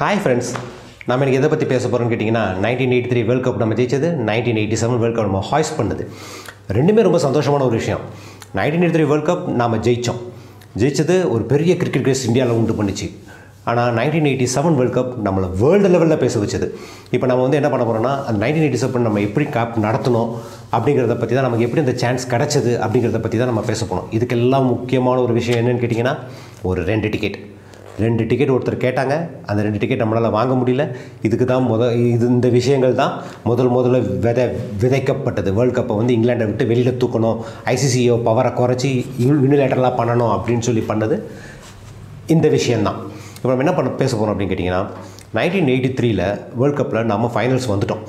Hi friends நம்ம எனக்கு எதை பற்றி பேச போகிறோம்னு கேட்டிங்கன்னா nineteen eighty three world cup நம்ம ஜெயிச்சது nineteen eighty seven world cup நம்ம ஹாய்ஸ் பண்ணுது. ரெண்டுமே ரொம்ப சந்தோஷமான ஒரு விஷயம். Nineteen eighty three world cup நாம் ஜெயித்தோம் ஜெயிச்சது ஒரு பெரிய கிரிக்கெட் கிரேஸ் இந்தியாவில் உண்டு பண்ணுச்சு. ஆனால் nineteen eighty seven world cup நம்மளை வேர்ல்டு லெவலில் பேச வச்சது. இப்போ நம்ம வந்து என்ன பண்ண போகிறோம்னா அந்த நைன்டீன் எயிட்டி செவன் நம்ம எப்படி கப் நடத்தணும் அப்படிங்கிறத பற்றி தான் நமக்கு எப்படி அந்த சான்ஸ் கிடச்சது அப்படிங்கிறத பற்றி தான் நம்ம பேச போனோம் இதுக்கெல்லாம் முக்கியமான ஒரு விஷயம் என்னென்னு கேட்டிங்கன்னா ஒரு ரெண்டு டிக்கெட் ரெண்டு டிக்கெட் ஒருத்தர் கேட்டாங்க. அந்த ரெண்டு டிக்கெட் நம்மளால் வாங்க முடியல. இதுக்கு தான் முத இது இந்த விஷயங்கள் தான் முதல் முதல்ல விதை விதைக்கப்பட்டது. வேர்ல்டு கப்பை வந்து இங்கிலாண்டை விட்டு வெளியில் தூக்கணும். ஐசிசியோ பவரை குறைச்சி யூனிலேட்டரலாக பண்ணணும் அப்படின்னு சொல்லி பண்ணது இந்த விஷயந்தான் இப்போ நம்ம என்ன பண்ண பேச போகிறோம் அப்படின்னு கேட்டிங்கன்னா நைன்டீன் எயிட்டி த்ரீல வேர்ல்டு கப்பில் நம்ம ஃபைனல்ஸ் வந்துட்டோம்.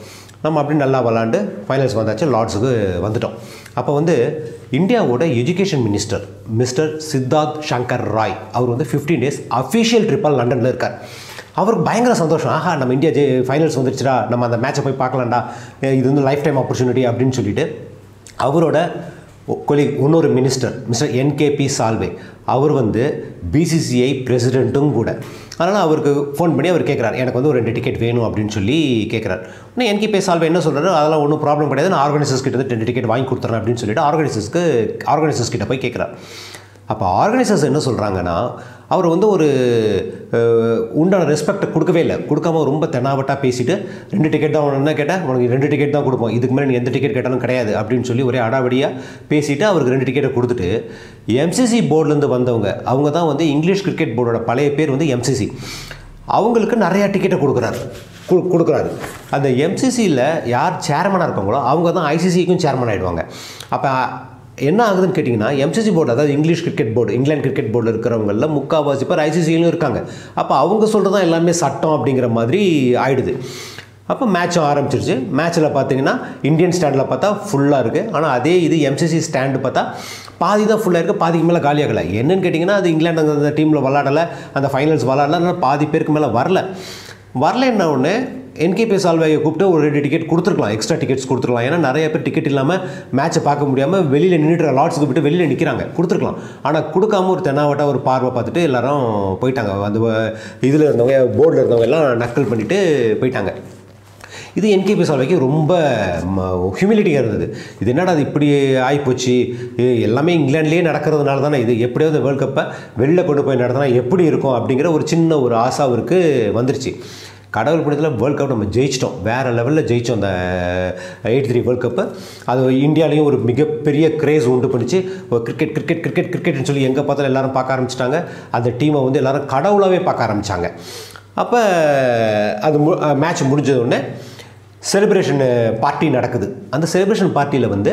நம்ம அப்படி நல்லா விளாண்டு ஃபைனல்ஸ் வந்தாச்சு லார்ட்ஸுக்கு வந்துட்டோம். அப்போ வந்து இந்தியாவோட education minister mister Siddharth Shankar Roy அவர் வந்து ஃபிஃப்டீன் டேஸ் அஃபிஷியல் ட்ரிப்பால் லண்டனில் இருக்கார். அவருக்கு பயங்கர சந்தோஷம். ஆஹா நம்ம இந்தியா ஜெ ஃபைனல்ஸ் வந்துருச்சுடா நம்ம அந்த மேட்சை போய் பார்க்கலாம்டா இது வந்து லைஃப் டைம் ஆப்பர்ச்சுனிட்டி அப்படின்னு சொல்லிட்டு அவரோட கொலி இன்னொரு மினிஸ்டர் மிஸ்டர் என்கேபி சால்வே அவர் வந்து பிசிசிஐ பிரசிடெண்ட்டும் கூட. அதனால் அவருக்கு ஃபோன் பண்ணி அவர் கேட்குறாரு எனக்கு வந்து ஒரு ரெண்டு டிக்கெட் வேணும் அப்படின்னு சொல்லி கேட்குறாரு இன்னும் என்கேபி சால்வே என்ன சொல்கிறாரு அதெல்லாம் ஒன்றும் ப்ராப்ளம் கிடையாது. நான் ஆர்கனைசர்ஸ் கிட்ட ரெண்டு டிக்கெட் வாங்கி கொடுத்துறேன் அப்படின்னு சொல்லிட்டு ஆர்கனைசர்ஸ்க்கு ஆர்கனைசர்ஸ் கிட்ட போய் கேட்குறாரு அப்போ ஆர்கனைசர்ஸ் என்ன சொல்கிறாங்கன்னா அவர் வந்து ஒரு உண்டான ரெஸ்பெக்டை கொடுக்கவே இல்லை. கொடுக்காம ரொம்ப தெனாவட்டாக பேசிட்டு ரெண்டு டிக்கெட் தான் உனக்கு என்ன கேட்டால் உனக்கு ரெண்டு டிக்கெட் தான் கொடுப்போம். இதுக்கு மேலே நீ எந்த டிக்கெட் கேட்டாலும் கிடையாது. அப்படின்னு சொல்லி ஒரே அடாவடியாக பேசிவிட்டு அவருக்கு ரெண்டு டிக்கெட்டை கொடுத்துட்டு எம்சிசி போர்ட்லேருந்து வந்தவங்க அவங்க தான் வந்து இங்கிலீஷ் கிரிக்கெட் போர்டோட பழைய பேர் வந்து எம்சிசி அவங்களுக்கு நிறையா டிக்கெட்டை கொடுக்குறாரு. கு- கொடுக்குறாரு. அந்த எம்சிசியில் யார் சேர்மனாக இருக்காங்களோ அவங்க தான் ஐசிசிக்கும் சேர்மன் ஆகிடுவாங்க அப்போ என்ன ஆகுதுன்னு கேட்டிங்கன்னா எம்சிசி போர்டு அதாவது English cricket board England cricket போர்டில் இருக்கிறவங்கள முக்கால்வாசி பேர் ஐசிசியிலும் இருக்காங்க. அப்போ அவங்க சொல்கிறது தான் எல்லாமே சட்டம் அப்படிங்கிற மாதிரி ஆயிடுது. அப்போ மேட்சும் ஆரம்பிச்சிருச்சு. மேட்ச்சில் பார்த்தீங்கன்னா இந்தியன் ஸ்டாண்டில் பார்த்தா ஃபுல்லாக இருக்குது ஆனால் அதே இது எம்சிசி ஸ்டாண்டு பார்த்தா பாதி தான் ஃபுல்லாக இருக்குது பாதிக்கு மேலே காலியாகலை என்னன்னு கேட்டிங்கன்னா அது இங்கிலாந்து அந்த- டீமில் விளாடலை அந்த ஃபைனல்ஸ் விளாடல பாதி பேருக்கு மேலே வரல. வரல என்ன ஒன்று என்கேபி சால்வையை கூப்பிட்டு ஒரு ரெண்டு டிக்கெட் கொடுத்துருக்கலாம் எக்ஸ்ட்ரா டிக்கெட்ஸ் கொடுத்துருக்கலாம். ஏன்னா நிறைய பேர் டிக்கெட் இல்லாமல் மேட்ச்சை பார்க்க முடியாமல் வெளியில் நின்றுட்டு லாட்ஸுக்கு விட்டு வெளியில் நிற்கிறாங்க கொடுத்துருக்கலாம். ஆனால் கொடுக்காம ஒரு தென்னாவட்டா ஒரு பார்வை பார்த்துட்டு எல்லாரும் போயிட்டாங்க. அந்த இதில் இருந்தவங்க போர்டில் இருந்தவங்க எல்லாம் நக்கல் பண்ணிவிட்டு போயிட்டாங்க. இது என்கேபி சால்வைக்கு ரொம்ப ஹியூமிலிட்டியாக இருந்தது. இது என்னடா அது இப்படி ஆகிப்போச்சு எல்லாமே இங்கிலாந்துலேயே நடக்கிறதுனால தானே இது? எப்படியாவது வேர்ல்ட் கப்பை வெளில கொண்டு போய் நடத்தினா எப்படி இருக்கும் அப்படிங்கிற ஒரு சின்ன ஒரு ஆசை அவருக்கு வந்துருச்சு. கடவுள் புண்ணியத்தில் வேர்ல்ட் கப் நம்ம ஜெயிச்சிட்டோம். வேறு லெவலில் ஜெயித்தோம் அந்த எயிட்டி த்ரீ வேர்ல்ட் கப்பு அது இந்தியாலையும் ஒரு மிகப்பெரிய கிரேஸ் உண்டு பண்ணிச்சு. ஒரு கிரிக்கெட் கிரிக்கெட் கிரிக்கெட் கிரிக்கெட்னு சொல்லி எங்கே பார்த்தாலும் எல்லாரும் பார்க்க ஆரம்பிச்சிட்டாங்க. அந்த டீமை வந்து எல்லாரும் கடவுளாகவே பார்க்க ஆரம்பித்தாங்க அப்போ அது மேட்ச் முடிஞ்சதுடனே செலிப்ரேஷன் பார்ட்டி நடக்குது. அந்த செலிப்ரேஷன் பார்ட்டியில் வந்து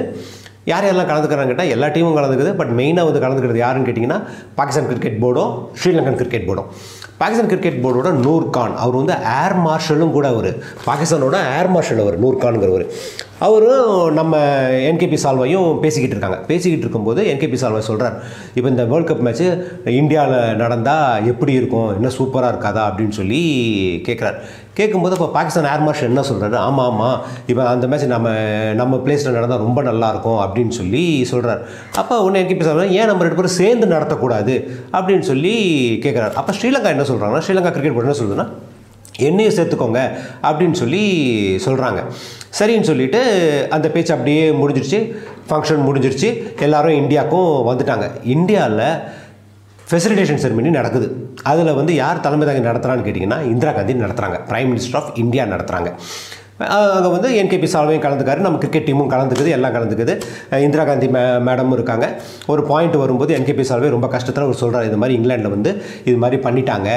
யார் யாரெல்லாம் கலந்துக்கிறாங்க கேட்டால் எல்லா டீமும் கலந்துக்குது. பட் மெயினாக வந்து கலந்துக்கிறது யாருன்னு கேட்டிங்கன்னா பாகிஸ்தான் கிரிக்கெட் போர்டும் ஸ்ரீலங்கன் கிரிக்கெட் போர்டும் பாகிஸ்தான் கிரிக்கெட் போர்டோட நூர் கான் அவர் வந்து ஏர் மார்ஷலும் கூட அவர். பாகிஸ்தானோட ஏர் மார்ஷல் அவர் நூர் கான்ங்கிறவர் அவரும் நம்ம என்கேபி சால்வையும் பேசிக்கிட்டு இருக்காங்க. பேசிக்கிட்டு இருக்கும்போது என்கேபி சால்வை சொல்கிறார் இப்போ இந்த வேர்ல்ட் கப் மேட்ச்சு இந்தியாவில் நடந்தால் எப்படி இருக்கும்? என்ன சூப்பராக இருக்காதா? அப்படின்னு சொல்லி கேட்குறாரு கேட்கும்போது இப்போ பாகிஸ்தான் ஏர் மார்ஷல் என்ன சொல்கிறாரு ஆமாம் ஆமாம் இப்போ அந்த மேட்ச் நம்ம நம்ம பிளேஸில் நடந்தால் ரொம்ப நல்லாயிருக்கும் அப்படின்னு சொல்லி சொல்கிறார் அப்போ ஒன்று என்கேபி சால்வை ஏன் நம்ம ரெண்டு பேரும் சேர்ந்து நடத்தக்கூடாது? அப்படின்னு சொல்லி கேட்குறாரு அப்போ ஸ்ரீலங்கா என்ன சொல்கிறாங்கன்னா ஸ்ரீலங்கா கிரிக்கெட் போர்டு என்ன சொல்லுதுன்னா என்னையும் சேர்த்துக்கோங்க. அப்படின்னு சொல்லி சொல்கிறாங்க சரின்னு சொல்லிட்டு அந்த பேச்சு அப்படியே முடிஞ்சிருச்சு. ஃபங்க்ஷன் முடிஞ்சிருச்சு. எல்லாரும் இந்தியாவுக்கும் வந்துட்டாங்க. இந்தியாவில் ஃபெசிலிட்டேஷன் செரிமனி நடக்குது. அதில் வந்து யார் தலைமை தாங்கி நடத்துகிறான்னு கேட்டிங்கன்னா இந்திரா காந்தி நடத்துகிறாங்க ப்ரைம் மினிஸ்டர் ஆஃப் இந்தியா நடத்துகிறாங்க அங்கே வந்து என்கேபி சால்வையும் கலந்துக்காரு. நம்ம கிரிக்கெட் டீமும் கலந்துக்குது. எல்லாம் கலந்துக்குது. இந்திரா காந்தி மே மேடமும் இருக்காங்க. ஒரு பாயிண்ட் வரும்போது என்கேபி சால்வே ரொம்ப கஷ்டத்தில் அவர் சொல்கிறார் இது மாதிரி இங்கிலாண்டில் வந்து இது மாதிரி பண்ணிட்டாங்க.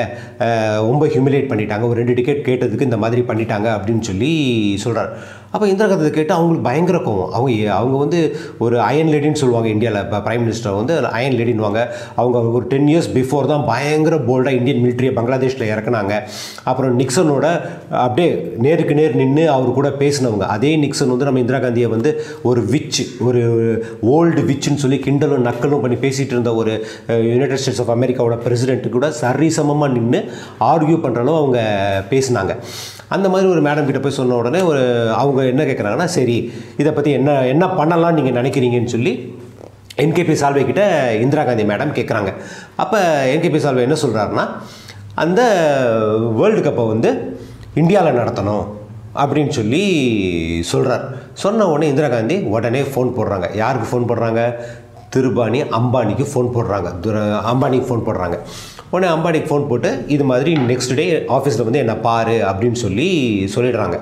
ரொம்ப ஹியூமிலேட் பண்ணிட்டாங்க. ஒரு ரெண்டு டிக்கெட் கேட்டதுக்கு இந்த மாதிரி பண்ணிட்டாங்க அப்படின்னு சொல்லி சொல்கிறார் அப்போ இந்திரா கேட்டு அவங்களுக்கு பயங்கர கோவம். அவங்க அவங்க வந்து ஒரு அயன் லேடின்னு சொல்லுவாங்க இந்தியாவில் இப்போ பிரைம் மினிஸ்டர் வந்து அயன் லேடின்னுவாங்க அவங்க ஒரு டென் இயர்ஸ் பிஃபோர் தான் பயங்கர போல்டாக இந்தியன் மிலிட்ரியை பங்களாதேஷில் இறக்குனாங்க. அப்புறம் நிக்சனோட அப்படியே நேருக்கு நேர் நின்று அவர் கூட பேசினவங்க. அதே நிக்சன் வந்து நம்ம இந்திரா காந்தியை வந்து ஒரு விச் ஒரு ஓல்டு விச்சுன்னு சொல்லி கிண்டலும் நக்கலும் பண்ணி பேசிகிட்டு இருந்த ஒரு யுனைடெட் ஸ்டேட்ஸ் ஆஃப் அமெரிக்காவோட பிரசிடென்ட்டு கூட சரிசமமாக நின்று ஆர்கியூ பண்ணுற அளவு அவங்க பேசினாங்க. அந்த மாதிரி ஒரு மேடம் கிட்ட போய் சொன்ன உடனே ஒரு அவங்க என்ன கேட்குறாங்கன்னா சரி இதை பற்றி என்ன என்ன பண்ணலாம் நீங்கள் நினைக்கிறீங்கன்னு சொல்லி என்கேபி சால்வே கிட்ட இந்திரா காந்தி மேடம் கேட்குறாங்க அப்போ என்கேபி சால்வே என்ன சொல்கிறாருன்னா அந்த வேர்ல்டு கப்பை வந்து இந்தியாவில் நடத்தணும் அப்படின்னு சொல்லி சொல்கிறார் சொன்ன உடனே இந்திரா காந்தி உடனே ஃபோன் போடுறாங்க. யாருக்கு ஃபோன் போடுறாங்க? திருபானி அம்பானிக்கு ஃபோன் போடுறாங்க. அம்பானிக்கு ஃபோன் போடுறாங்க. உடனே அம்பானிக்கு ஃபோன் போட்டு இது மாதிரி நெக்ஸ்ட் டே ஆஃபீஸில் வந்து என்ன பாரு அப்படின்னு சொல்லி சொல்லிடுறாங்க.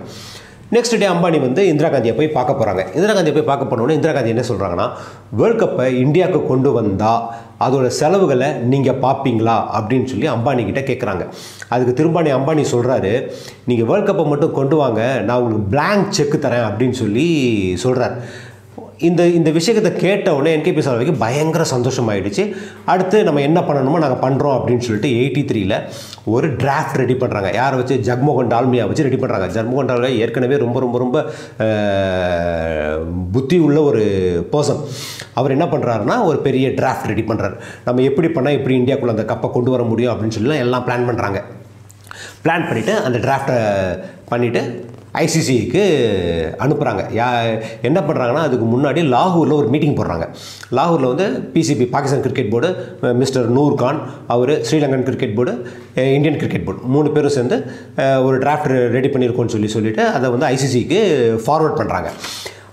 நெக்ஸ்ட் டே அம்பானி வந்து இந்திரா காந்தியை போய் பார்க்க போகிறாங்க இந்திரா காந்தியை போய் பார்க்க போனோன்னே இந்திரா காந்தி என்ன சொல்கிறாங்கன்னா வேர்ல்ட் கப்பை இந்தியாவுக்கு கொண்டு வந்தால் அதோட செலவுகளை நீங்கள் பார்ப்பீங்களா? அப்படின்னு சொல்லி அம்பானிக்கிட்ட கேட்குறாங்க அதுக்கு திரும்பாணி அம்பானி சொல்கிறாரு நீங்கள் வேர்ல்ட் கப்பை மட்டும் கொண்டு வாங்க நான் உங்களுக்கு பிளாங்க் செக் தரேன் அப்படின்னு சொல்லி சொல்கிறார் இந்த இந்த விஷயத்தை கேட்ட உடனே என்கேபி சால்வைக்கு பயங்கர சந்தோஷமாயிடுச்சு. அடுத்து நம்ம என்ன பண்ணணுமோ நாங்கள் பண்ணுறோம் அப்படின்னு சொல்லிட்டு எயிட்டி த்ரீல ஒரு டிராஃப்ட் ரெடி பண்ணுறாங்க யாரை வச்சு? ஜக்மோகன் டால்மியா வச்சு ரெடி பண்ணுறாங்க ஜக்மோகன் டால்மியா ஏற்கனவே ரொம்ப ரொம்ப ரொம்ப புத்தி உள்ள ஒரு பர்சன் அவர் என்ன பண்ணுறாருன்னா ஒரு பெரிய டிராஃப்ட் ரெடி பண்ணுறாரு நம்ம எப்படி பண்ணால் எப்படி இந்தியாக்குள்ளே அந்த கப்பை கொண்டு வர முடியும் அப்படின்னு சொல்லி எல்லாம் பிளான் பண்ணுறாங்க பிளான் பண்ணிவிட்டு அந்த டிராஃப்டை பண்ணிவிட்டு ஐசிசிக்கு அனுப்புகிறாங்க யா என்ன பண்ணுறாங்கன்னா அதுக்கு முன்னாடி லாகூரில் ஒரு மீட்டிங் போடுறாங்க. லாகூரில் வந்து PCB Pakistan cricket board mister Noor Khan அவர் Sri Lankan cricket board Indian cricket board மூணு பேரும் சேர்ந்து ஒரு டிராஃப்ட் ரெடி பண்ணியிருக்கோன்னு சொல்லி சொல்லிவிட்டு அதை வந்து ஐசிசிக்கு ஃபார்வர்ட் பண்ணுறாங்க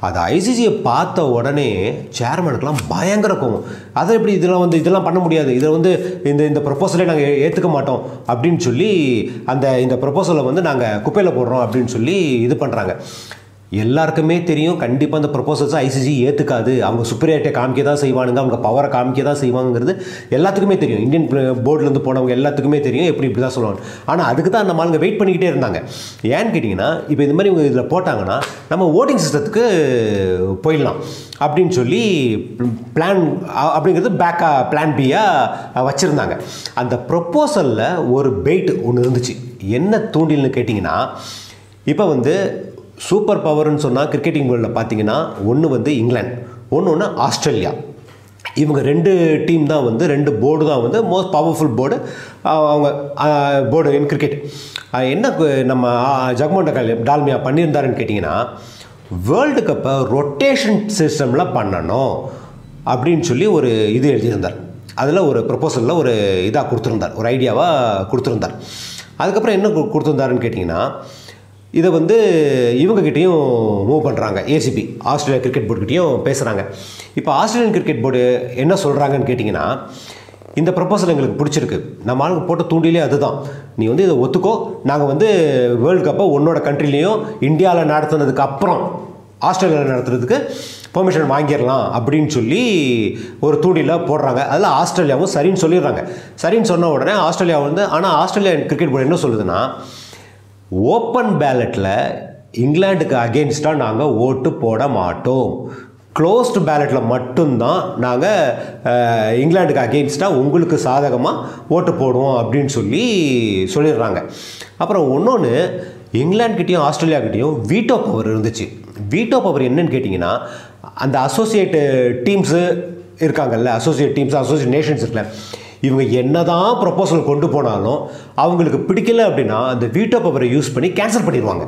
அது ஐசிசியை பார்த்த உடனே சேர்மனுக்கெலாம் பயங்கர கோவம். அதை எப்படி இதெல்லாம் வந்து இதெல்லாம் பண்ண முடியாது. இதில் வந்து இந்த இந்த ப்ரொப்போசலை நாங்கள் ஏற்றுக்க மாட்டோம் அப்படின்னு சொல்லி அந்த இந்த ப்ரொப்போசலை வந்து நாங்கள் குப்பையில் போடுறோம் அப்படின்னு சொல்லி இது பண்ணுறாங்க எல்லாருக்குமே தெரியும் கண்டிப்பாக அந்த ப்ரொப்போசல்ஸை ஐசிசி ஏற்றுக்காது அவங்க சுப்பீரியாரிட்டியை காமிக்க தான் செய்வானுங்க அவங்க பவரை காமிக்க தான் செய்வாங்கிறது எல்லாத்துக்குமே தெரியும். இந்தியன் போர்டிலேருந்து போனவங்க எல்லாத்துக்குமே தெரியும் எப்படி இப்படி தான் சொல்லுவாங்க. ஆனால் அதுக்கு தான் நம்ம ஆளுங்க வெயிட் பண்ணிக்கிட்டே இருந்தாங்க. ஏன்னு கேட்டிங்கன்னா இப்போ இந்த மாதிரி இவங்க இதில் போட்டாங்கன்னா நம்ம ஓட்டிங் சிஸ்டத்துக்கு போயிடலாம் அப்படின்னு சொல்லி பிளான் அப்படிங்கிறது பேக்காக பிளான் பியாக வச்சுருந்தாங்க. அந்த ப்ரொப்போசலில் ஒரு பெயிட் ஒன்று இருந்துச்சு. என்ன தூண்டில்னு கேட்டிங்கன்னா இப்போ வந்து சூப்பர் பவர்னு சொன்னால் கிரிக்கெட்டிங் வேர்ல்டில் பார்த்தீங்கன்னா ஒன்று வந்து இங்கிலாந்து ஒன்று ஒன்று ஆஸ்திரேலியா. இவங்க ரெண்டு டீம் தான் வந்து ரெண்டு போர்டு தான் வந்து மோஸ்ட் பவர்ஃபுல் போர்டு அவங்க போர்டு இன் கிரிக்கெட் என்ன நம்ம ஜக்மோண்ட கல் டால்மியா பண்ணியிருந்தாருன்னு கேட்டிங்கன்னா வேர்ல்டு கப்பை ரொட்டேஷன் சிஸ்டமில் பண்ணணும் அப்படின்னு சொல்லி ஒரு இது எழுதியிருந்தார். அதில் ஒரு ப்ரொப்போசலில் ஒரு இதாக கொடுத்துருந்தார். ஒரு ஐடியாவாக கொடுத்துருந்தார். அதுக்கப்புறம் என்ன கொடுத்துருந்தாருன்னு கேட்டிங்கன்னா இதை வந்து இவங்ககிட்டயும் மூவ் பண்ணுறாங்க ஏசிபி ஆஸ்திரேலியா கிரிக்கெட் போர்டுக்கிட்டையும் பேசுகிறாங்க இப்போ ஆஸ்திரேலியன் கிரிக்கெட் போர்டு என்ன சொல்கிறாங்கன்னு கேட்டிங்கன்னா இந்த ப்ரப்போசல் எங்களுக்கு பிடிச்சிருக்கு. நம்ம ஆளுங்க போட்ட தூண்டிலே அதுதான். நீ வந்து இதை ஒத்துக்கோ. நாங்கள் வந்து வேர்ல்டு கப்பை உன்னோட கண்ட்ரிலையும் இந்தியாவில் நடத்துனதுக்கு அப்புறம் ஆஸ்திரேலியாவில் நடத்துறதுக்கு பெர்மிஷன் வாங்கிடலாம் அப்படின்னு சொல்லி ஒரு தூண்டில போடுறாங்க. அதில் ஆஸ்திரேலியாவும் சரின்னு சொல்லிடுறாங்க. சரின்னு சொன்ன உடனே ஆஸ்திரேலியா வந்து ஆனால் ஆஸ்திரேலியா கிரிக்கெட் போர்டு என்ன சொல்லுதுன்னா ஓப்பன் பேலட்டில் இங்கிலாந்துக்கு அகேன்ஸ்டாக நாங்கள் ஓட்டு போட மாட்டோம். க்ளோஸ்டு பேலட்டில் மட்டும்தான் நாங்கள் இங்கிலாந்துக்கு அகெயின்ஸ்டாக உங்களுக்கு சாதகமாக ஓட்டு போடுவோம் அப்படின்னு சொல்லி சொல்லிடுறாங்க. அப்புறம் இன்னொன்று இங்கிலாந்துக்கிட்டேயும் ஆஸ்திரேலியாக்கிட்டேயும் வீட்டோ பவர் இருந்துச்சு. வீட்டோ பவர் என்னன்னு கேட்டிங்கன்னா அந்த அசோசியேட்டு டீம்ஸு இருக்காங்கல்ல அசோசியேட் டீம்ஸ் அசோசியேட் நேஷன்ஸ் இருக்குல்ல இவங்க என்னதான் ப்ரொப்போசல் கொண்டு போனாலும் அவங்களுக்கு பிடிக்கல அப்படின்னா அந்த வீட்டோ பவரை யூஸ் பண்ணி கேன்சல் பண்ணிடுவாங்க.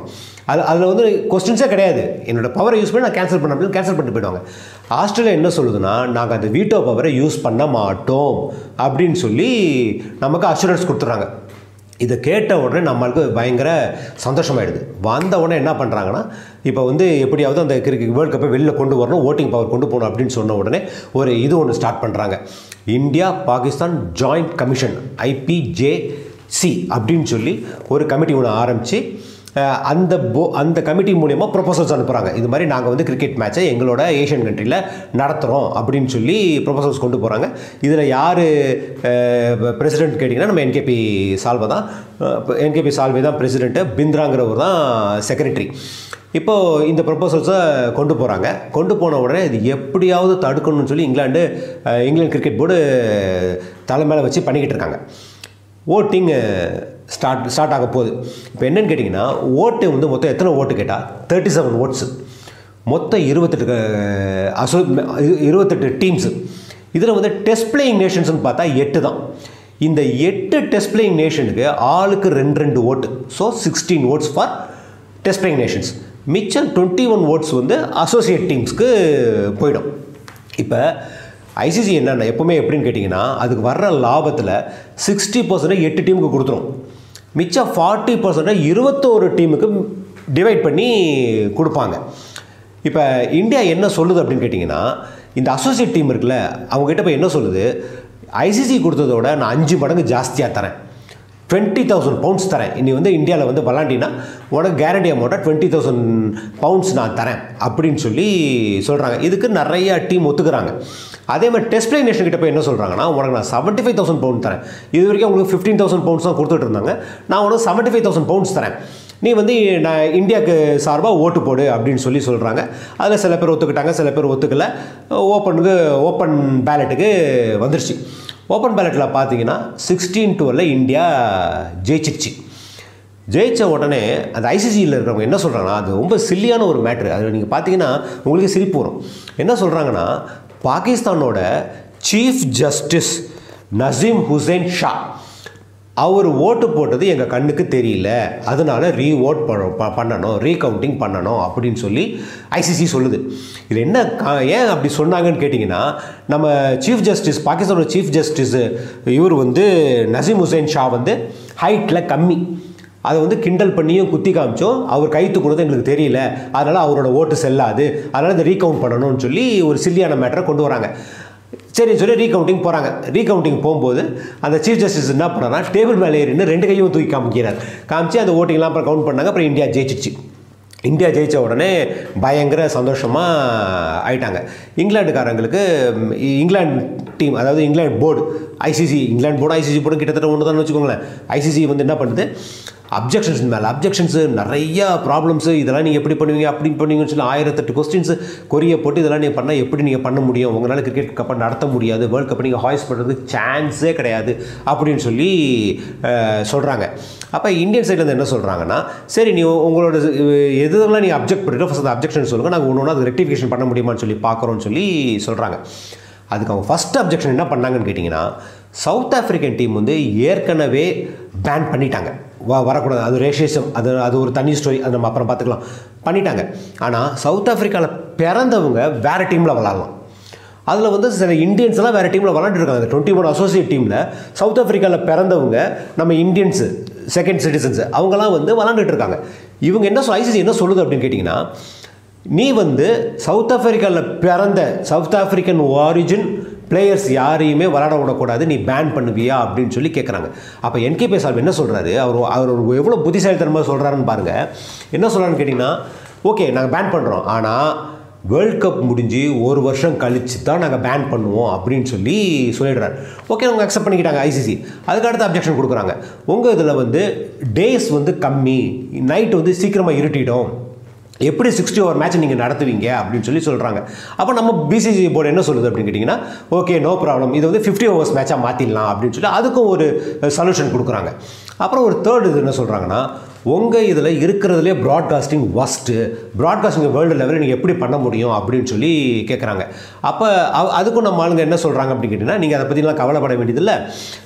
அது அதில் வந்து கொஸ்டின்ஸே கிடையாது. என்னோட பவரை யூஸ் பண்ணி நான் கேன்சல் பண்ண அப்படின்னு கேன்சல் பண்ணிட்டு போயிடுவாங்க. ஆஸ்திரேலியா என்ன சொல்லுதுன்னா நாங்கள் அந்த வீட்டோ பவரை யூஸ் பண்ண மாட்டோம் அப்படின்னு சொல்லி நமக்கு அஷூரன்ஸ் கொடுத்துட்றாங்க இதை கேட்ட உடனே நம்மளுக்கு பயங்கர சந்தோஷமாயிடுது. வந்த உடனே என்ன பண்ணுறாங்கன்னா இப்போ வந்து எப்படியாவது அந்த கிரிக்கெட் வேர்ல்டு கப்பை வெளில கொண்டு வரணும் ஓட்டிங் பவர் கொண்டு போகணும் அப்படின்னு சொன்ன உடனே ஒரு இது ஒன்று ஸ்டார்ட் பண்ணுறாங்க India Pakistan joint commission IPJC அப்படின்னு சொல்லி ஒரு கமிட்டி ஒன்று ஆரம்பித்து அந்த போ அந்த கமிட்டி மூலியமாக ப்ரொபோசல்ஸ் அனுப்புகிறாங்க இது மாதிரி நாங்கள் வந்து கிரிக்கெட் மேட்ச்சை எங்களோட ஏஷியன் கண்ட்ரியில் நடத்துகிறோம் அப்படின்னு சொல்லி ப்ரொபோசல்ஸ் கொண்டு போகிறாங்க இதில் யார் பிரசிடென்ட் கேட்டிங்கன்னா நம்ம என்கேபி சால்வை தான். என்கேபி சால்வை தான் பிரசிடென்ட்டு பிந்திராங்கிறவர் தான் செக்ரட்டரி இப்போது இந்த ப்ரொபோசல்ஸை கொண்டு போகிறாங்க கொண்டு போன உடனே இது எப்படியாவது தடுக்கணும்னு சொல்லி இங்கிலாந்து இங்கிலாந்து கிரிக்கெட் போர்டு தலைமையில வச்சு பண்ணிக்கிட்டு இருக்காங்க. ஓட்டிங் ஸ்டார்ட் ஸ்டார்ட் ஆக போகுது. இப்போ என்னன்னு கேட்டிங்கன்னா ஓட்டு வந்து மொத்தம் எத்தனை ஓட்டு கேட்டால் தேர்ட்டி செவன் ஓட்ஸு மொத்தம் இருபத்தெட்டு அசோ இரு- இருபத்தெட்டு டீம்ஸு இதில் வந்து டெஸ்ட் பிளேயிங் நேஷன்ஸ்னு பார்த்தா எட்டு தான். இந்த எட்டு டெஸ்ட் பிளேயிங் நேஷனுக்கு ஆளுக்கு ரெண்டு ரெண்டு vote. So sixteen votes for test playing nations மிச்சம் டுவெண்ட்டி ஒன் ஓட்ஸ் வந்து அசோசியேட் டீம்ஸ்க்கு போயிடும். இப்போ ஐசிசி என்னென்ன எப்போவுமே எப்படின்னு கேட்டிங்கன்னா அதுக்கு வர்ற லாபத்தில் சிக்ஸ்டி பர்சன்டேஜ் எட்டு டீமுக்கு கொடுத்துரும். மிச்சம் ஃபார்ட்டி பர்சன்ட்டை இருபத்தோரு டீமுக்கு டிவைட் பண்ணி கொடுப்பாங்க. இப்போ இந்தியா என்ன சொல்லுது அப்படின்னு கேட்டிங்கன்னா இந்த அசோசியேட் டீம் இருக்குல்ல அவங்ககிட்ட போய் என்ன சொல்லுது? ஐசிசி கொடுத்ததோட நான் அஞ்சு மடங்கு ஜாஸ்தியாக தரேன். டுவெண்ட்டி தௌசண்ட் பவுண்ட்ஸ் தரேன். நீ வந்து இந்தியாவில் வந்து விளாண்டினா உனக்கு கேரண்டி அமௌண்ட்டாக டுவெண்ட்டி தௌசண்ட் பவுண்ட்ஸ் நான் தரேன் அப்படின்னு சொல்லி சொல்கிறாங்க இதுக்கு நிறைய டீம் ஒத்துக்கிறாங்க. அதே மாதிரி டெஸ்ட் பிளே நேஷன் கிட்ட போய் என்ன சொல்கிறாங்கன்னா உனக்கு நான் செவன்ட்டி ஃபைவ் தௌசண்ட் பவுண்ட் தரேன். இது வரைக்கும் உங்களுக்கு ஃபிஃப்டீன் தௌசண்ட் பவுண்ட்ஸ் தான் கொடுத்துட்டு இருந்தாங்க. நான் உனக்கு செவன்ட்டி ஃபைவ் தௌசண்ட் பவுண்ட்ஸ் தரேன். நீ வந்து நான் இந்தியாவுக்கு சார்பாக ஓட்டு போடு அப்படின்னு சொல்லி சொல்கிறாங்க அதில் சில பேர் ஒத்துக்கிட்டாங்க சில பேர் ஒத்துக்கலை. ஓப்பனுக்கு ஓப்பன் பேலட்டுக்கு வந்துருச்சு. ஓப்பன் பேலட்டில் பார்த்தீங்கன்னா சிக்ஸ்டீன் டுவெல்ல இந்தியா ஜெயிச்சிருச்சு. ஜெயிச்ச உடனே அந்த ஐசிசியில் இருக்கிறவங்க என்ன சொல்கிறாங்கன்னா அது ரொம்ப சில்லியான ஒரு மேட்ரு அது நீங்கள் பார்த்தீங்கன்னா உங்களுக்கு சிரிப்பு வரும். என்ன சொல்கிறாங்கன்னா பாகிஸ்தானோட சீஃப் ஜஸ்டிஸ் நசீம் ஹுசைன் ஷா அவர் ஓட்டு போட்டது எங்கள் கண்ணுக்கு தெரியல. அதனால் ரீ ஓட் பண்ணணும். ரீகவுண்டிங் பண்ணணும் அப்படின்னு சொல்லி ஐசிசி சொல்லுது. இது என்ன கா- ஏன் அப்படி சொன்னாங்கன்னு கேட்டிங்கன்னா நம்ம சீஃப் ஜஸ்டிஸ் பாகிஸ்தானோட சீஃப் ஜஸ்டிஸ் இவர் வந்து நசீம் ஹுசைன் ஷா வந்து ஹைட்டில் கம்மி. அதை வந்து கிண்டல் பண்ணியும் குத்தி காமிச்சோம். அவர் கைத்து கொடுத்து எங்களுக்கு தெரியல. அதனால் அவரோட ஓட்டு செல்லாது. அதனால் இந்த ரீகவுண்ட் பண்ணணும்னு சொல்லி ஒரு சில்லியான மேட்டரை கொண்டு வராங்க. சரி சொல்லி ரீகவுண்டிங் போகிறாங்க ரீகவுண்டிங் போகும்போது அந்த சீஃப் ஜஸ்டிஸ் என்ன பண்ணாரா டேபிள் மேலே ஏறின்னு ரெண்டு கையும் தூக்கி காமிக்கிறார். காமிச்சு அந்த ஓட்டிங்லாம் அப்புறம் கவுண்ட் பண்ணாங்க. அப்புறம் இந்தியா ஜெயிச்சிச்சு இந்தியா ஜெயித்த உடனே பயங்கர சந்தோஷமாக ஆயிட்டாங்க. இங்கிலாண்டுக்காரங்களுக்கு இங்கிலாந்து டீம் அதாவது England board ICC England board ICC board கிட்டத்தட்ட ஒன்று தான் வச்சுக்கோங்களேன் ஐசிசி வந்து என்ன பண்ணுது? அப்ஜெக்ஷன்ஸ் மேலே அப்ஜெக்ஷன்ஸு நிறைய ப்ராப்ளம்ஸு இதெல்லாம் நீங்கள் எப்படி பண்ணுவீங்க அப்படி பண்ணுவீங்கன்னு சொல்லி ஆயிரத்தெட்டு கொஸ்டின்ஸு கொரிய போட்டு இதெல்லாம் நீங்கள் பண்ணால் எப்படி நீங்கள் பண்ண முடியும்? உங்களால் கிரிக்கெட் கப்பை நடத்த முடியாது வேர்ல்ட் கப்பை நீங்கள் ஹாய்ஸ் பண்ணுறதுக்கு சான்ஸே கிடையாது அப்படின்னு சொல்லி சொல்கிறாங்க அப்போ இந்தியன் சைட்லேருந்து என்ன சொல்கிறாங்கன்னா சரி நீ உங்களோட எதுலாம் நீ அப்ஜெக்ட் பண்ணுறீங்க ஃபஸ்ட் அந்த அப்ஜெக்ஷன் சொல்லுங்கள் நாங்கள் ஒன்று ஒன்று அது ரெக்டிஃபிகேஷன் பண்ண முடியுமான்னு சொல்லி பார்க்குறோன்னு சொல்லி சொல்கிறாங்க அதுக்கு அவங்க ஃபஸ்ட் அப்ஜெக்ஷன் என்ன பண்ணாங்கன்னு கேட்டிங்கன்னா சவுத் ஆஃப்ரிக்கன் டீம் வந்து ஏற்கனவே பேன் பண்ணிட்டாங்க. வ வரக்கூடாது. அது ரேஷியஸம் அது அது ஒரு தனி ஸ்டோரி அது நம்ம அப்புறம் பார்த்துக்கலாம். பண்ணிட்டாங்க. ஆனால் சவுத் ஆஃப்ரிக்காவில் பிறந்தவங்க வேறு டீமில் விளாட்லாம். அதில் வந்து சில இந்தியன்ஸ்லாம் வேறு டீமில் விளாண்டுருக்காங்க அந்த டுவெண்ட்டி ஒன் அசோசியேட் டீமில் சவுத் ஆஃப்ரிக்காவில் பிறந்தவங்க நம்ம இந்தியன்ஸு செகண்ட் சிட்டிசன்ஸு அவங்கெல்லாம் வந்து விளாண்டுட்டு இருக்காங்க. இவங்க என்ன சொல் ஐசிசி என்ன சொல்லுது அப்படின்னு கேட்டிங்கன்னா நீ வந்து சவுத் ஆஃப்ரிக்காவில் பிறந்த சவுத் ஆஃப்ரிக்கன் ஆரிஜின் பிளேயர்ஸ் யாரையுமே விளாட விடக்கூடாது நீ பேன் பண்ணுவியா அப்படின்னு சொல்லி கேட்குறாங்க அப்போ என்கேபி சார் என்ன சொல்கிறாரு அவர் அவர் ஒரு எவ்வளோ புத்திசாலித்தனமாக சொல்கிறாருன்னு பாருங்கள் என்ன சொல்கிறான்னு கேட்டிங்கன்னா ஓகே நாங்கள் பேன் பண்ணுறோம் ஆனால் வேர்ல்ட் கப் முடிஞ்சு ஒரு வருஷம் கழித்து தான் நாங்கள் பேன் பண்ணுவோம் அப்படின்னு சொல்லி சொல்லிடுறாரு. ஓகே அவங்க அக்செப்ட் பண்ணிக்கிட்டாங்க ஐசிசி அதுக்கு அடுத்து அப்ஜெக்ஷன் கொடுக்குறாங்க. உங்கள் இதில் வந்து டேஸ் வந்து கம்மி நைட் வந்து சீக்கிரமாக இருட்டிடும். எப்படி சிக்ஸ்டி ஓவர் மேட்ச் நீங்கள் நடத்துவீங்க அப்படின்னு சொல்லி சொல்கிறாங்க அப்போ நம்ம பிசிசி போர்டு என்ன சொல்லுது அப்படின்னு கேட்டிங்கன்னா ஓகே நோ ப்ராப்ளம் இது வந்து ஃபிஃப்டி ஓவர்ஸ் மேட்சாக மாற்றிடலாம் அப்படின்னு சொல்லி அதுக்கும் ஒரு சொல்யூஷன் கொடுக்குறாங்க. அப்புறம் ஒரு தேர்ட் இது என்ன சொல்கிறாங்கன்னா உங்கள் இதில் இருக்கிறதுலே ப்ராட்காஸ்டிங் ஒஸ்ட்டு ப்ராட்காஸ்டிங் வேர்ல்டு லெவலில் நீங்கள் எப்படி பண்ண முடியும் அப்படின்னு சொல்லி கேட்குறாங்க அப்போ அ- அதுக்கும் நம்ம ஆளுங்க என்ன சொல்கிறாங்க அப்படின்னு கேட்டிங்கன்னா நீங்கள் அதை பற்றிலாம் கவலைப்பட வேண்டியதில்லை.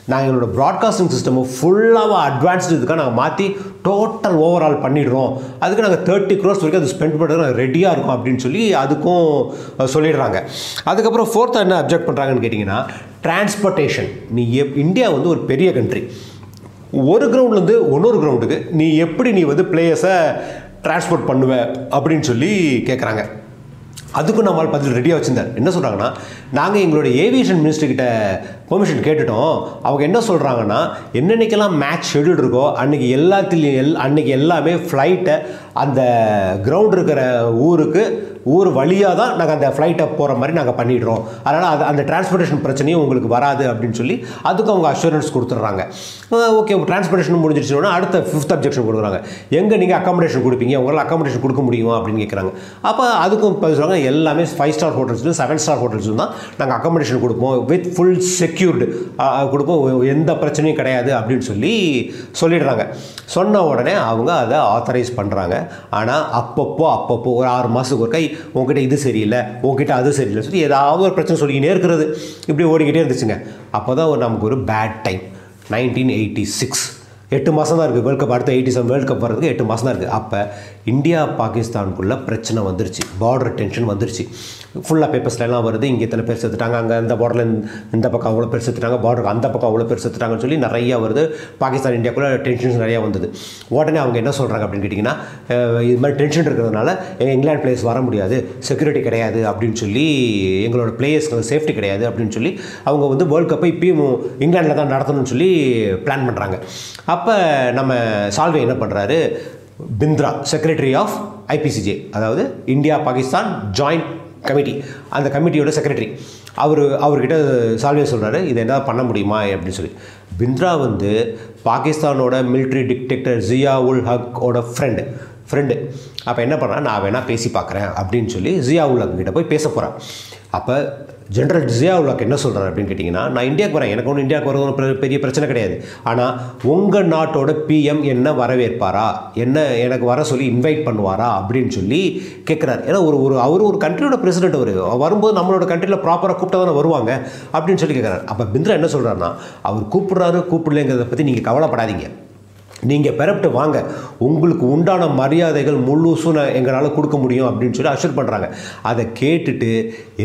நாங்கள் எங்களோட ப்ராட்காஸ்டிங் சிஸ்டம் ஃபுல்லாக அட்வான்ஸ்டு இதுக்காக நாங்கள் மாற்றி டோட்டல் ஓவரால் பண்ணிடுறோம். அதுக்கு நாங்கள் தேர்ட்டி க்ரோஸ் வரைக்கும் அது ஸ்பெண்ட் பண்ணுறது நாங்கள் ரெடியாக இருக்கும் அப்படின்னு சொல்லி அதுக்கும் சொல்லிடுறாங்க. அதுக்கப்புறம் ஃபோர்த்தாக என்ன அப்ஜெக்ட் பண்ணுறாங்கன்னு கேட்டிங்கன்னா டிரான்ஸ்போர்ட்டேஷன் நீ எப் இந்தியா வந்து ஒரு பெரிய கண்ட்ரி ஒரு கிரவுண்ட்லேருந்து இன்னொரு கிரவுண்டுக்கு நீ எப்படி நீ வந்து பிளேயர்ஸை டிரான்ஸ்போர்ட் பண்ணுவ அப்படின்னு சொல்லி கேட்குறாங்க அதுக்கும் நம்மால் பதில் ரெடியாக வச்சுருந்தார். என்ன சொல்கிறாங்கன்னா நாங்கள் எங்களோட ஏவியேஷன் மினிஸ்டர்கிட்ட பெர்மிஷன் கேட்டுட்டோம். அவங்க என்ன சொல்கிறாங்கன்னா என்னென்னைக்கெல்லாம் மேட்ச் ஷெடியூல் இருக்கோ அன்றைக்கி எல்லாத்துலேயும் எல் அன்றைக்கி எல்லாமே ஃப்ளைட்டை அந்த கிரவுண்ட் இருக்கிற ஊருக்கு ஊர் வழியாக தான் நாங்கள் அந்த ஃப்ளைட்டை போகிற மாதிரி நாங்கள் பண்ணிடுறோம். அதனால் அது அந்த டிரான்ஸ்போர்ட்டேஷன் பிரச்சனையும் உங்களுக்கு வராது அப்படின்னு சொல்லி அதுக்கு அவங்க அஷூரன்ஸ் கொடுத்துட்றாங்க. ஓகே டிரான்ஸ்போர்ட்டேஷன் முடிஞ்சிடுச்சுன்னா அடுத்த ஃபிஃப்த் அப்ஜெக்ஷன் கொடுக்குறாங்க. எங்கே நீங்கள் அக்காமடேஷன் கொடுப்பீங்க? உங்களால் அக்காமடேஷன் கொடுக்க முடியுமா? அப்படின்னு கேட்குறாங்க அப்போ அதுக்கும் பதில் சொல்கிறாங்க எல்லாமே ஃபைவ் ஸ்டார் ஹோட்டல்ஸ்லையும் செவன் ஸ்டார் ஹோட்டல்ஸும் தான் நாங்கள் அக்காமடேஷன் கொடுப்போம். வித் ஃபுல் செக்யூர்டு கொடுப்போம் எந்த பிரச்சனையும் கிடையாது அப்படின்னு சொல்லி சொல்லிடுறாங்க. சொன்ன உடனே அவங்க அதை ஆத்தரைஸ் பண்ணுறாங்க ஆனால் அப்பப்போ அப்பப்போ ஒரு ஆறு மாதத்துக்கு ஒரு கை உங்ககிட்ட இது சரியில்லை உங்ககிட்ட அது சரியில்லை சொல்லி ஏதாவது ஒரு பிரச்சனை சொல்லிக்கிட்டே இருக்கிறது. இப்படி ஓடிக்கிட்டே இருந்துச்சுங்க. அப்போ தான் ஒரு நமக்கு ஒரு bad time nineteen eighty six எட்டு மாதம் தான் இருக்குது வேர்ல்ட் கப் அடுத்த எயிட்டி செவன் வேர்ல்ட் கப் வர்றதுக்கு எட்டு மாதம் தான் இருக்குது அப்போ இந்தியா பாகிஸ்தானுக்குள்ளே பிரச்சனை வந்துருச்சு. பார்டர் டென்ஷன் வந்துருச்சு. ஃபுல்லாக பேப்பர்ஸ்லாம் வருது. இங்கே இத்தனை பேர் செத்துட்டாங்க. அங்கே இந்த பார்டரில் இந்த பக்கம் அவ்வளோ பேர் செத்துட்டாங்க. பார்டர் அந்த பக்கம் அவ்வளோ பேர் செத்துட்டாங்கன்னு சொல்லி நிறையா வருது. பாகிஸ்தான் இந்தியாக்குள்ளே டென்ஷன்ஸ் நிறையா வந்தது. உடனே அவங்க என்ன சொல்கிறாங்க அப்படின்னு கேட்டிங்கன்னா இது மாதிரி டென்ஷன் இருக்கிறதுனால எங்கள் இங்கிலாந்து பிளேயர்ஸ் வர முடியாது. செக்யூரிட்டி கிடையாது அப்படின்னு சொல்லி எங்களோட பிளேயர்ஸ்க்கு சேஃப்டி கிடையாது அப்படின்னு சொல்லி அவங்க வந்து வேர்ல்டு கப்பை இப்பயும் இங்கிலாண்டில் தான் நடத்தணும்னு சொல்லி பிளான் பண்ணுறாங்க அப்போ நம்ம சால்வே என்ன பண்ணுறாரு பிந்த்ரா செக்ரட்டரி ஆஃப் ஐபிசிஜே அதாவது இந்தியா பாகிஸ்தான் ஜாயிண்ட் கமிட்டி அந்த கமிட்டியோட செக்ரட்டரி அவர் அவர்கிட்ட சால்வே சொல்கிறாரு இதை என்ன பண்ண முடியுமா அப்படின்னு சொல்லி. பிந்த்ரா வந்து பாகிஸ்தானோட மிலிட்ரி டிக்டேட்டர் ஜியா உல் ஹக்கோட ஃப்ரெண்டு ஃப்ரெண்டு அப்போ என்ன பண்ணுறா நான் வேணால் பேசி பார்க்குறேன் அப்படின்னு சொல்லி ஜியா உல் ஹக் கிட்ட போய் பேச போகிறான் அப்போ ஜென்ரல் ஜியா உல்லாக் என்ன சொல்கிறார் அப்படின்னு கேட்டிங்கன்னா நான் இந்தியாவுக்கு வரேன். எனக்கு ஒன்றும் இந்தியாவுக்கு வரது ஒன்றும் பெரிய பிரச்சனை கிடையாது. ஆனால் உங்கள் நாட்டோட பிஎம் என்ன வரவேற்பாரா? என்ன எனக்கு வர சொல்லி இன்வைட் பண்ணுவாரா? அப்படின்னு சொல்லி கேட்குறாரு ஏன்னா ஒரு ஒரு அவர் ஒரு கண்ட்ரியோட பிரசிடென்ட் அவர். வரும்போது நம்மளோட கண்ட்ரியில் ப்ராப்பராக கூப்பிட்டா தானே வருவாங்க? அப்படின்னு சொல்லி கேட்குறாரு அப்போ பிந்த்ரா என்ன சொல்கிறாருன்னா அவர் கூப்பிட்றாரு கூப்பிடலைங்கிறத பற்றி நீங்கள் கவலைப்படாதீங்க. நீங்கள் பெறப்பட்டு வாங்க. உங்களுக்கு உண்டான மரியாதைகள் முழுசும் நான் எங்களால் கொடுக்க முடியும் அப்படின்னு சொல்லி அஷர் பண்ணுறாங்க அதை கேட்டுட்டு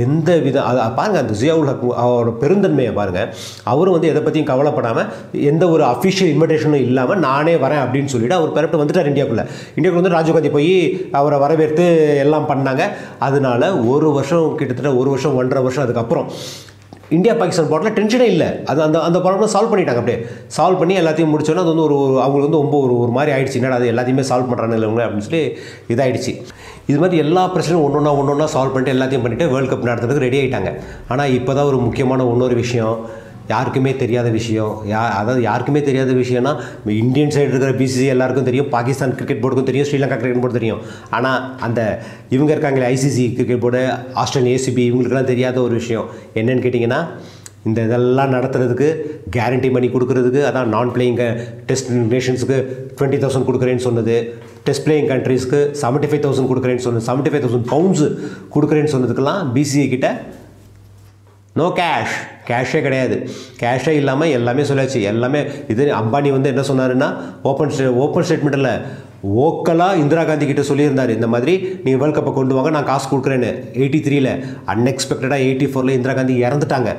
எந்த வித அதை பாருங்கள் அந்த ஜியாவுல் ஹக் அவரோட பெருந்தன்மையை பாருங்கள் அவரும் வந்து எதை பற்றியும் கவலைப்படாமல் எந்த ஒரு அஃபிஷியல் இன்விடேஷனும் இல்லாமல் நானே வரேன் அப்படின்னு சொல்லிட்டு அவர் பெறப்பட்டு வந்துட்டார் இந்தியாவுக்குள்ளே இந்தியாவுக்கு வந்து ராஜீவ்காந்தி போய் அவரை வரவேற்று எல்லாம் பண்ணாங்க. அதனால ஒரு வருஷம் கிட்டத்தட்ட ஒரு வருஷம் ஒன்றரை வருஷம் அதுக்கப்புறம் இந்தியா பாகிஸ்தான் பார்டரில் டென்ஷனே இல்லை. அது அந்த அந்த ப்ராப்ளம் சால்வ் பண்ணிட்டாங்க அப்படியே. சால்வ் பண்ணி எல்லாத்தையும் முடிச்சோன்னா அது வந்து ஒரு ஒரு அவங்களுக்கு வந்து ரொம்ப ஒரு ஒரு மாதிரி ஆயிடுச்சு. என்னடா அது எல்லாத்தையுமே சால்வ் பண்ணுறாங்க இல்லைங்க அப்படின்னு சொல்லி இதாகிடுச்சு இது மாதிரி எல்லா பிரச்சனையும் ஒன்று ஒன்றா ஒன்று ஒன்றா சால்வ் பண்ணிட்டு எல்லாத்தையும் பண்ணிட்டு வேர்ல்டு கப் நடத்துறதுக்கு ரெடி ஆகிட்டாங்க ஆனால் இப்போ தான் ஒரு முக்கியமான இன்னொரு விஷயம். யாருக்குமே தெரியாத விஷயம். யா அதாவது யாருக்குமே தெரியாத விஷயம்னா இந்தியன் சைடு இருக்கிற பிசிசி எல்லாருக்கும் தெரியும் பாகிஸ்தான் கிரிக்கெட் போர்டுக்கும் தெரியும் ஸ்ரீலங்கா கிரிக்கெட் போர்டு தெரியும். ஆனால் அந்த இவங்க இருக்காங்களே ICC cricket board Australian ACB இவங்களுக்குலாம் தெரியாத ஒரு விஷயம். என்னன்னு கேட்டிங்கன்னா இந்த இதெல்லாம் நடத்துறதுக்கு கேரண்டி மணி கொடுக்குறதுக்கு அதான் நான் பிளேயிங் டெஸ்ட் நேஷன்ஸுக்கு டுவெண்ட்டி தௌசண்ட் கொடுக்குறேன்னு சொன்னது. டெஸ்ட் பிளேயிங் கண்ட்ரீஸ்க்கு செவன்ட்டி ஃபைவ் தௌசண்ட் கொடுக்குறேன்னு சொன்னது. செவன்ட்டி ஃபைவ் தௌசண்ட் பவுண்ட்ஸு கொடுக்குறேன்னு சொன்னதுக்கெல்லாம் பிசிஏ கிட்ட நோ கேஷ் கேஷே கிடையாது. கேஷே இல்லாமல் எல்லாமே சொல்லியாச்சு எல்லாமே இது அம்பானி வந்து என்ன சொன்னாருன்னா ஓப்பன் ஸ்டே ஓப்பன் ஸ்டேட்மெண்ட்டில் ஓக்கலாக இந்திரா காந்தி கிட்ட சொல்லியிருந்தார். இந்த மாதிரி நீங்கள் வேர்ல்ட் கப்பை கொண்டு வாங்க நான் காசு கொடுக்குறேன்னு. எயிட்டி த்ரீல அன்எக்ஸ்பெக்டடாக எயிட்டி ஃபோரில் இந்திரா காந்தி இறந்துட்டாங்க.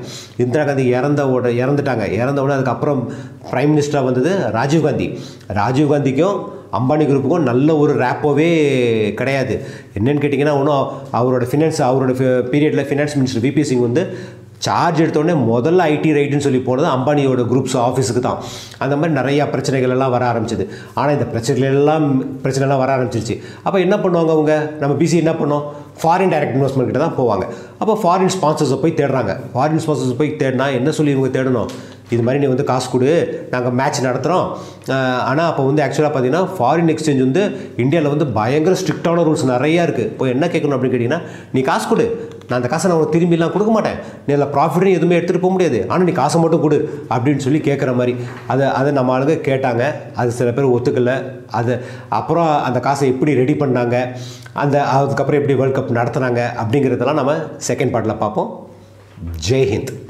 இந்திரா காந்தி இறந்த உட இறந்துட்டாங்க. இறந்த உடனே அதுக்கப்புறம் ப்ரைம் மினிஸ்டராக வந்தது ராஜீவ் காந்தி. ராஜீவ் காந்திக்கும் அம்பானி குரூப்புக்கும் நல்ல ஒரு ரேப்போவே கிடையாது. என்னென்னு கேட்டிங்கன்னா ஒன்றும் அவரோட ஃபினான்ஸ் அவரோட பீரியடில் ஃபினான்ஸ் மினிஸ்டர் விபி சிங் வந்து சார்ஜ் எடுத்தோடனே முதல்ல ஐடி ரைட்டுன்னு சொல்லி போனது அம்பானியோட குரூப்ஸ் ஆஃபீஸுக்கு தான். அந்த மாதிரி நிறையா பிரச்சனைகள் எல்லாம் வர ஆரம்பிச்சது. ஆனால் இந்த பிரச்சனைகள் எல்லாம் பிரச்சனைலாம் வர ஆரம்பிச்சிருச்சு. அப்போ என்ன பண்ணுவாங்க அவங்க? நம்ம பிசி என்ன பண்ணோம்? ஃபாரின் டைரக்ட் இன்வெஸ்ட்மெண்ட் கிட்ட தான் போவாங்க. அப்போ ஃபாரின் ஸ்பான்சர்ஸை போய் தேடுறாங்க. ஃபாரின் ஸ்பான்சர்ஸ் போய் தேடினா என்ன சொல்லி இவங்க தேடணும்? இது மாதிரி நீ வந்து காசு கொடு. நாங்கள் மேட்ச் நடத்துகிறோம் ஆனால் அப்போ வந்து ஆக்சுவலாக பார்த்தீங்கன்னா ஃபாரின் எக்ஸ்சேஞ்ச் வந்து இந்தியாவில் வந்து பயங்கர ஸ்ட்ரிக்டான ரூல்ஸ் நிறையா இருக்குது இப்போ என்ன கேட்கணும் அப்படின்னு கேட்டிங்கன்னா நீ காசு கொடு. நான் அந்த காசை நான் உனக்கு திரும்பிலாம் கொடுக்க மாட்டேன். நீ அதில் ப்ராஃபிட்டும் எதுவுமே எடுத்துகிட்டு போக முடியாது. ஆனால் நீ காசை மட்டும் கொடு அப்படின்னு சொல்லி கேட்குற மாதிரி. அதை அதை நம்ம ஆளுங்க கேட்டாங்க. அது சில பேர் ஒத்துக்கலை. அது அப்புறம் அந்த காசை எப்படி ரெடி பண்ணாங்க? அந்த அதுக்கப்புறம் எப்படி வேர்ல்ட் கப் நடத்துனாங்க? அப்படிங்கிறதெல்லாம் நம்ம செகண்ட் பார்ட்டில் பார்ப்போம். ஜெய்ஹிந்த்